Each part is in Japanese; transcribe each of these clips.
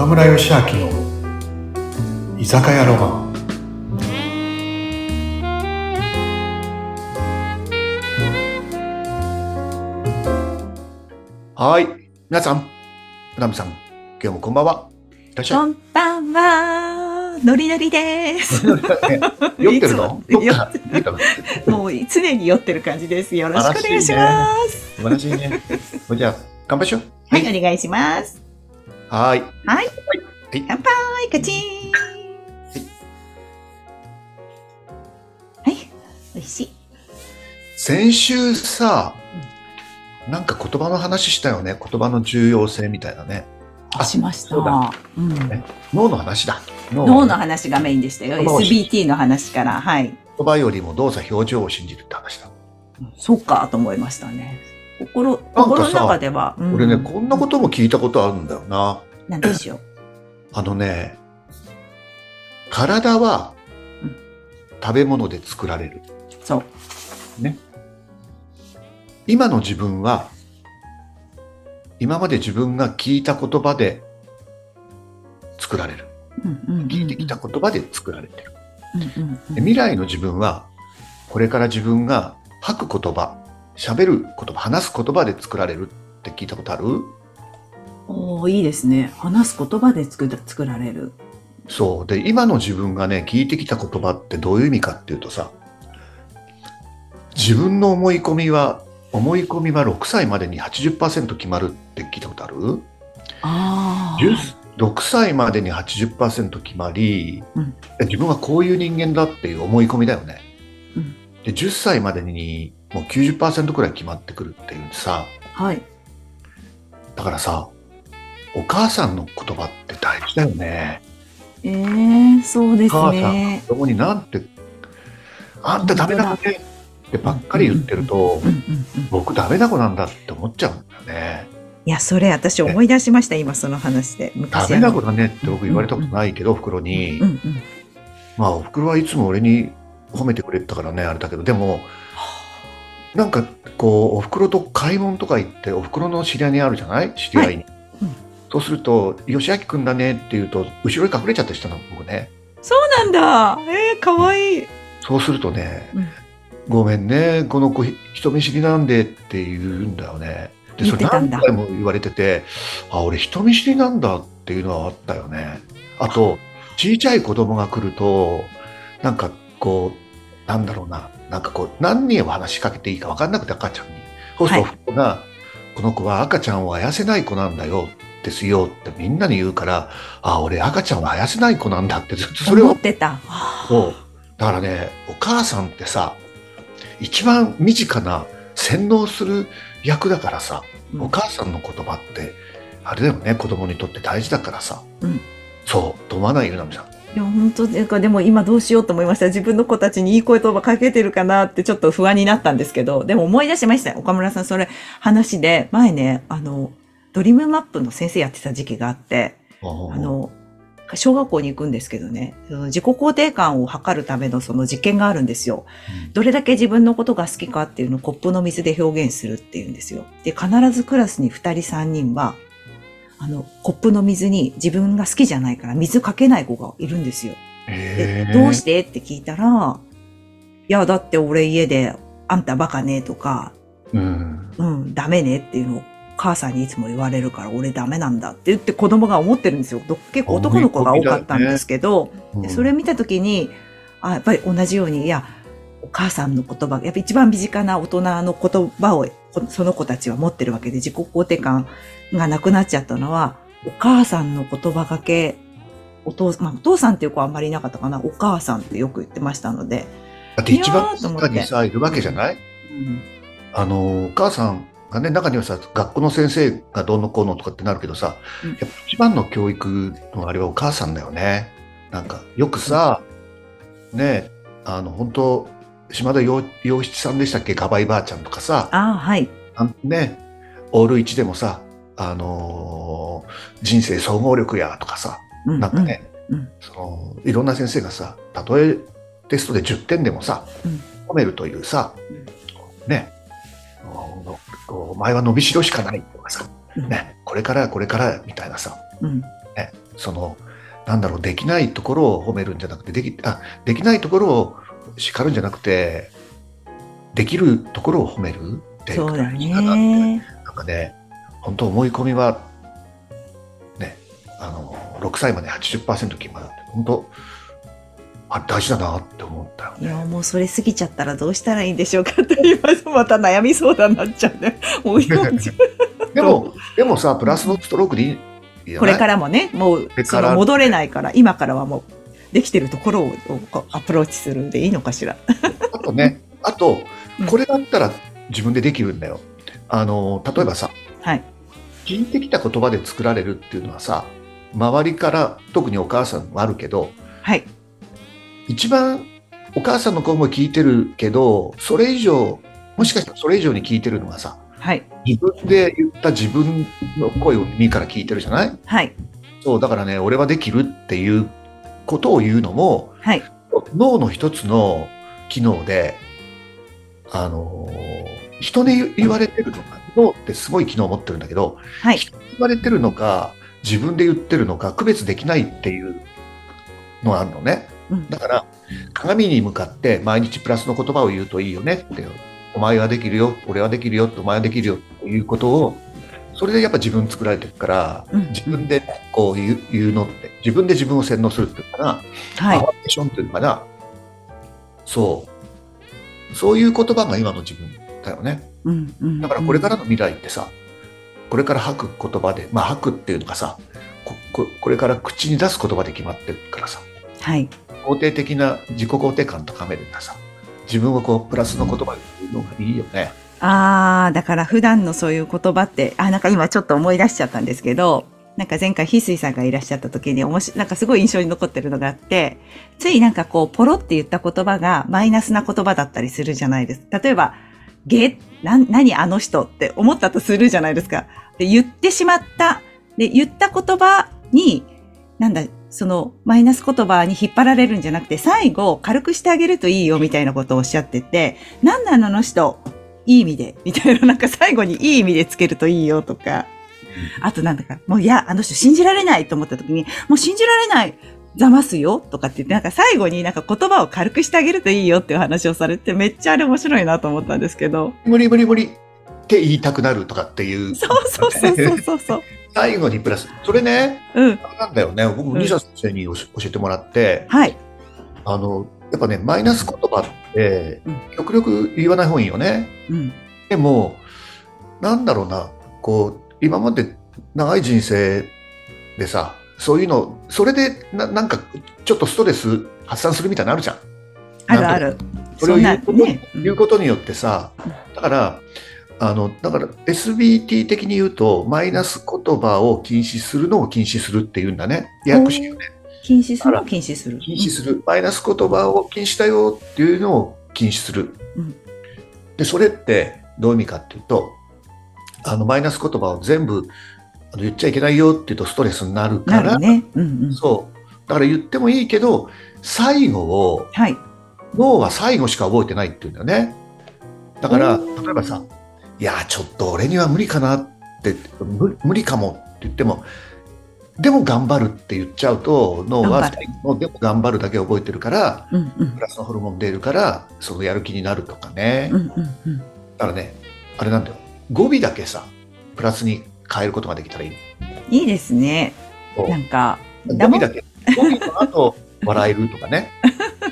岡村義明の居酒屋ロマンはい。皆さん、うなみさん、今日もこんばんは。いらっしゃこんばんは。ノリノリです。い。酔ってるの？もう常に酔ってる感じです。よろしくお願いします。素晴らしいね。それじゃあ、乾杯しよう。はい、お願いします。はい。はい。はい。乾杯、カチン。はい、美味しい。先週さ、なんか言葉の話したよね。言葉の重要性みたいなね。あしました。そうんね脳の話だ。脳脳の話がメインでしたよ。SBT の話から。はい。言葉よりも動作、表情を信じるって話だ。そうかと思いましたね。心、さ心の中では。うん俺ね、こんなことも聞いたことあるんだよな。なんでしょう？あのね、体はうん食べ物で作られる。そう。今の自分は、今まで自分が聞いた言葉で作られる。聞いてきた言葉で作られてる。うんうんうんで未来の自分は、これから自分が吐く言葉、喋る言葉、話す言葉で作られるって聞いたことある？おーいいですね。話す言葉で作る作られる。そう。で、今の自分がね、聞いてきた言葉ってどういう意味かっていうとさ、自分の思い込みは、思い込みは6歳までに80%決まるって聞いたことある？ああ。10 6歳までに80%決まり、うん自分はこういう人間だっていう思い込みだよね。うんで10歳までにもう90%くらい決まってくるっていうさはい。だからさお母さんの言葉って大事だよね。ええー、そうですお母さんね。子供になんて「あんたダメな子ね」ってばっかり言ってるとうんうんうん。僕ダメな子なんだって思っちゃうんだよね。いや、それ私思い出しました、今その話で。ダ昔メな子だねって僕言われたことないけど、おふくろに。うんうん。まあ、おふくろはいつも俺に褒めてくれてたからね、あれだけど、でも、なんか、こう、おふくろと買い物とか行って、おふくろの知り合いにあるじゃない？知り合いに。うんそうすると、吉明くんだねって言うと、後ろに隠れちゃったりしたの、僕ね。そうなんだ。えー、かわいい。そうするとね、うんごめんね、この子、ひ人見知りなんでって言うんだよね。で、それ何回も言われてて、あ、俺人見知りなんだっていうのはあったよね。あと、小さい子供が来ると、なんかこう、なんだろうな、なんかこう、何人を話しかけていいか分かんなくて赤ちゃんに。そうすると、はいこの子は赤ちゃんをあやせない子なんだよ、ですよってみんなに言うから、あ、俺赤ちゃんはあやせない子なんだってずっとそれを思ってた。そう。だからね、お母さんってさ、一番身近な洗脳する役だからさ、うんお母さんの言葉って、あれだよね、子供にとって大事だからさ。うんそう、と思わないゆなみさん。いや、本当でか、でも今どうしようと思いました。自分の子たちにいい声言葉かけてるかなってちょっと不安になったんですけど、でも思い出しましたよ。岡村さん、それ話で、前ね、あの、ドリームマップの先生やってた時期があって、ああの、小学校に行くんですけどね、その自己肯定感を測るためのその実験があるんですよ。どれだけ自分のことが好きかっていうのをコップの水で表現するっていうんですよ。で、必ずクラスに2人3人は、あの、コップの水に自分が好きじゃないから水かけない子がいるんですよ。へーでどうして？って聞いたら、いや、だって俺家で、あんたバカねとか、うん。うん、ダメねっていうのを母さんにいつも言われるから俺ダメなんだって言って子供が思ってるんですよ。ど結構男の子が多かったんですけど、うんでそれ見たときに、あ、やっぱり同じように、いや、お母さんの言葉、やっぱ一番身近な大人の言葉をこその子たちは持ってるわけで、自己肯定感がなくなっちゃったのは、お母さんの言葉がけ、お父,、まあ、お父さんっていう子はあんまりいなかったかな、お母さんってよく言ってましたので、だって一番いやーと思って。中にさ、いるわけじゃない？うん。あの、お母さんがね、中にはさ、学校の先生がどうのこうのとかってなるけどさ、うん。やっぱ一番の教育のあれはお母さんだよね。なんか、よくさ、ね、あの、本当島田洋洋七さんでしたっけ、ガバイばあちゃんとかさ、ああ、はい。ね、オール1でもさ、あのー人生総合力やとかさ、うんなんかね、うん。うんそのいろんな先生がさ、たとえテストで10点でもさ、うん。褒めるというさ、ね、おお前は伸びしろしかないとかさ、うん。ね、これからこれからみたいなさ、うん。ね、その、なんだろう、できないところを褒めるんじゃなくて、でき、あ、できないところを叱るんじゃなくて、できるところを褒めるっていいかなってね。なんかね、本当思い込みは、ね、あの、6歳まで80%決まるって、本当、あ大事だなって思ったよいや、ね。もうそれ過ぎちゃったらどうしたらいいんでしょうかって言います。また悩み相談になっちゃうね。もう40でも、でもさ、プラスのストロークでいいこれからもね、もうその戻れないから、今からはもうできてるところをアプローチするんでいいのかしら。あとね、あとうん、これだったら自分でできるんだよ。あの、例えばさ、はい。聞いてきた言葉で作られるっていうのはさ、周りから、特にお母さんもあるけど、はい。一番お母さんの声も聞いてるけど、それ以上、もしかしたらそれ以上に聞いてるのがさ、はい。自分で言った自分の声を耳から聞いてるじゃない？はい。そう、だからね、俺はできるっていうことを言うのも、はい。脳の一つの機能で、あのー人に言われてるのか、脳ってすごい機能を持ってるんだけど、はい。人に言われてるのか、自分で言ってるのか、区別できないっていうのがあるのね。うんだから、鏡に向かって毎日プラスの言葉を言うといいよねって、お前はできるよ、俺はできるよ、お前はできるよということを、それでやっぱ自分作られてるから、うん自分でこう言う言うのって、自分で自分を洗脳するっていうのかな、はいパ。ワーメーションっていうのかな、そう。そういう言葉が今の自分だよね。うんうんだからこれからの未来ってさ、これから吐く言葉で、まあ吐くっていうのがさ、こここれから口に出す言葉で決まってるからさ、はい。肯定的な自己肯定感高めるんださ、自分をこうプラスの言葉で言うのがいいよね。ああ、だから普段のそういう言葉って、あ、なんか今ちょっと思い出しちゃったんですけど、なんか前回翡翠さんがいらっしゃった時に、おもし、なんかすごい印象に残ってるのがあって、ついなんかこう、ポロって言った言葉がマイナスな言葉だったりするじゃないですか。例えば、げ、な、何あの人って思ったとするじゃないですか。で、言ってしまった。で、言った言葉に、なんだ、そのマイナス言葉に引っ張られるんじゃなくて、最後軽くしてあげるといいよみたいなことをおっしゃってて、なんなのあの人、いい意味で、みたいな、なんか最後にいい意味でつけるといいよとか、あとなんだか、もういや、あの人信じられないと思った時に、もう信じられない、ざますよとかって言って、なんか最後になんか言葉を軽くしてあげるといいよっていう話をされて、めっちゃあれ面白いなと思ったんですけど。無理無理無理って言いたくなるとかっていう、そうそうそうそうそうそう。最後にプラス、それね、うん。なんだよね、僕、うん西田先生に教教えてもらって、はい。あの、やっぱね、マイナス言葉ってうん、極力言わない方がいいよね。うん。でも、なんだろうな、こう、今まで長い人生でさ、そういうの、それでななんかちょっとストレス発散するみたいなのあるじゃん。あるある。それを言うこと,、ねうことによってさ、だから、あの、だから SBT 的に言うと、マイナス言葉を禁止するのを禁止するっていうんだね。ややこしいよね。禁止する？禁止する。禁止する。マイナス言葉を禁止だよっていうのを禁止する。うんで、それってどういう意味かっていうと、あの、マイナス言葉を全部あの言っちゃいけないよっていうとストレスになるから、ね。うんうん。そう。だから言ってもいいけど、最後を、はい。脳は最後しか覚えてないっていうんだよね。だから、例えばさ、いや、ちょっと俺には無理かなって、無無理かもって言っても、でも頑張るって言っちゃうと、脳はでも頑張るだけ覚えてるから、うんうんプ。ラスのホルモン出るから、そのやる気になるとかね。うんうんうん。だからね、あれなんだよ。語尾だけさ、プラスに変えることができたらいい。いいですね。なんか、語尾だけ。語尾の後、笑えるとかね。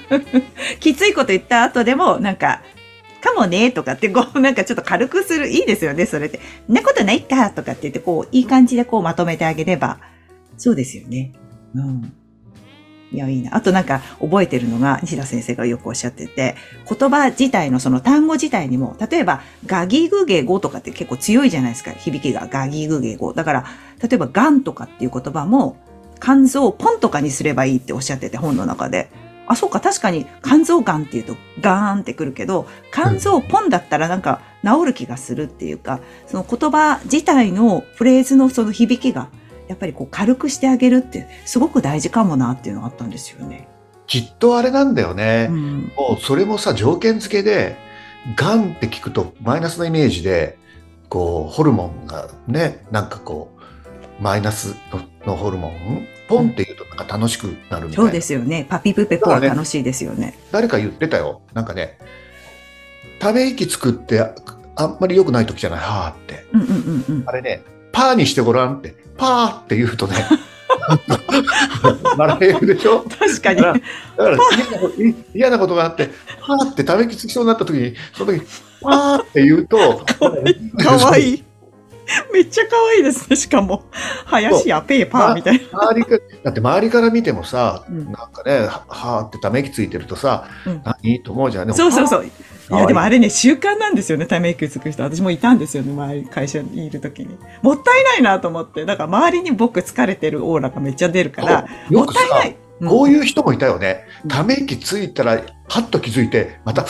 きついこと言った後でも、なんか、かもね、とかって、こう、なんかちょっと軽くする、いいですよね、それって。んなことないか、とかって言って、こう、いい感じでこうまとめてあげれば、そうですよね。うん。いや、いいな。あとなんか、覚えてるのが、西田先生がよくおっしゃってて、言葉自体のその単語自体にも、例えば、ガギグゲ語とかって結構強いじゃないですか、響きが。ガギグゲ語。だから、例えば、ガンとかっていう言葉も、肝臓をポンとかにすればいいっておっしゃってて、本の中で。あ、そうか、確かに肝臓がんっていうとガーンってくるけど、肝臓ポンだったらなんか治る気がするっていうか、その言葉自体のフレーズのその響きが、やっぱりこう軽くしてあげるってすごく大事かもなっていうのがあったんですよね。きっとあれなんだよね。うん。もうそれもさ、条件付けで、がんって聞くとマイナスのイメージで、こう、ホルモンがね、なんかこう、マイナスののホルモンポンって言うとなんか楽しくなるみたいな。そうですよね。パピプペポは楽しいですよね。誰か言ってたよ。なんかね、ため息つくってああんまり良くない時じゃない、はーって。うんうんうんうん。あれね、パーにしてごらんって、パーって言うとね、笑えるでしょ？確かに。だから嫌なことがあって、パーってため息つきそうになった時に、その時、パーって言うと、かわいい。めっちゃ可愛いですね、しかも。林やペーパーみたいな。周りかだって周りから見てもさ、うんなんかね、ははーってため息ついてるとさ、うん何？と思うじゃん。そうそうそう。いや、でもあれね、習慣なんですよね、ため息つく人。私もいたんですよね、周り、会社にいるときに。もったいないなと思って。だから周りに僕疲れてるオーラがめっちゃ出るから、もったいない。こういいう人もいたよね。うんため息ついたら、はっと気づいて、また、あ、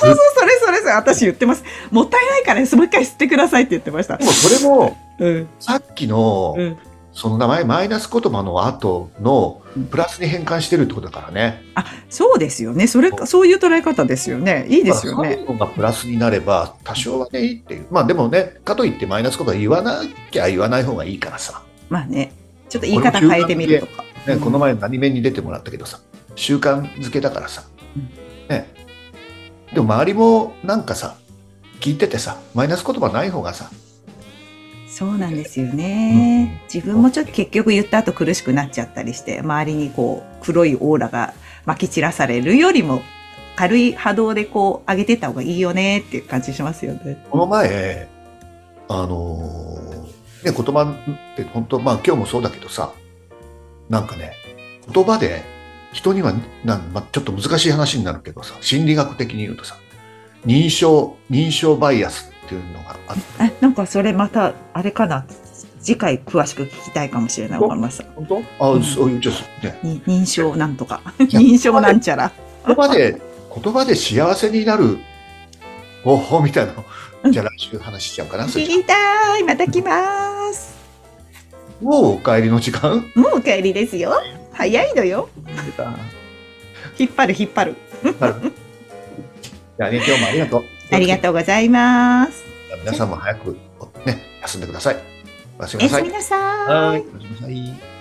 そうそう、それそれそれ、私言ってます。もったいないから、もう一回吸ってくださいって言ってましたで。もそれも、うん、さっきの、うん。その名前、マイナス言葉の後のうん、プラスに変換してるってことだからね。あ、そうですよね。それ、そういう捉え方ですよね。いいですよまあね。最後がプラスになれば、多少はね、いいっていう。まあでもね、かといってマイナス言葉言わなきゃ言わない方がいいからさ。まあね、ちょっと言い方変えてみるとか。ね、うんこの前何面に出てもらったけどさ、習慣づけだからさ。うんね。でも周りもなんかさ、聞いててさ、マイナス言葉ない方がさ、そうなんですよね。自分もちょっと結局言った後苦しくなっちゃったりして、周りにこう黒いオーラが撒き散らされるよりも、軽い波動でこう上げてった方がいいよねっていう感じしますよね。この前、あのーね、言葉って本当、まあ今日もそうだけどさ、なんかね、言葉で人にはなん、まあ、ちょっと難しい話になるけどさ、心理学的に言うとさ、認証、認証バイアスっていうのがあって、え、なんかそれまた、あれかな？次回詳しく聞きたいかもしれない、岡村さん。本当？あ、うんそういう、ちょっとね、に認証なんとか。認証なんちゃら。言葉で、言葉で幸せになる方法みたいなじゃあ来週話しちゃうかな。それ聞きたい。また来ます。もうお帰りの時間？もうお帰りですよ。早いのよ。引っ張る引っ張る。じゃあね、今日もありがとう。ありがとうございます。皆さんも早くね、休んでください。おやすみなさい。おやすみなさい。